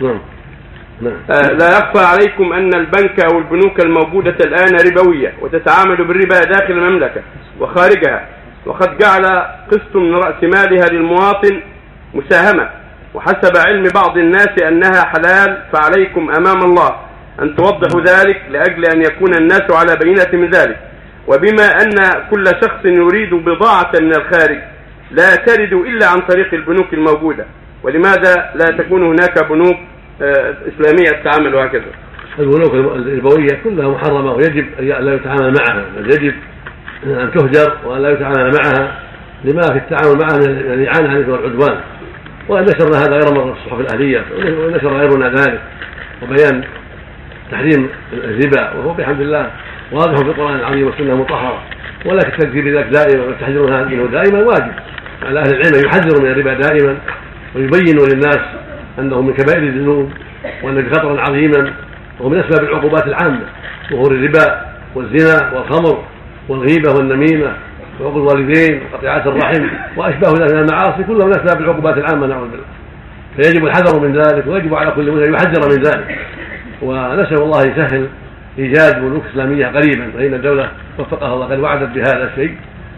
نعم. نعم. آه، لا يخفى عليكم أن البنك أو البنوك الموجودة الآن ربوية وتتعامل بالربا داخل المملكة وخارجها. وقد جعل قسط من رأس مالها للمواطن مساهمة. وحسب علم بعض الناس أنها حلال فعليكم أمام الله أن توضحوا ذلك لأجل أن يكون الناس على بينة من ذلك. وبما أن كل شخص يريد بضاعة من الخارج لا ترد إلا عن طريق البنوك الموجودة. ولماذا لا تكون هناك بنوك آه، إسلامية تتعامل هكذا البنوك الربويه كلها محرمة ويجب أن لا يتعامل معها بل يجب أن تهجر وأن لا يتعامل معها لما في التعامل معها من الاعانه على والعدوان وإن نشرنا هذا غير مرة في الصحف الأهلية ونشر غيرنا ذلك. وبيان تحريم الربا وهو بحمد الله واضح في القرآن العظيم والسنة المطهرة. ولكن التذكير بذلك دائما والتحذير منه دائما واجب. على أهل العلم أن يحذروا من الربا دائما. ويبينوا للناس أنه من كبائر الذنوب وان خطرا عظيما وهو من أسباب العقوبات العامة ظهور الربا والزنا والخمر والغيبة والنميمة وعقوق الوالدين وقطيعة الرحم وأشباه ذلك من المعاصي كلها من أسباب العقوبات العامة نعوذ بالله. فيجب الحذر من ذلك ويجب على كل مسلم يحذر من ذلك. ونسأل الله يسهل إيجاد بنوك إسلامية قريبا فإن الدولة وفقها الله قد وعدت بهذا الشيء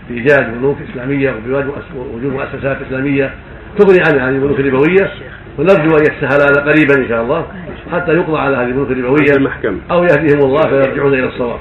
بإيجاد بنوك إسلامية ووجود مؤسسات إسلامية تغني عن هذه البنوك الربويه ونرجو أن يسهل هذا قريبا إن شاء الله حتى يقضى على هذه البنوك الربويه أو يهديهم الله فيرجعون إلى الصواب.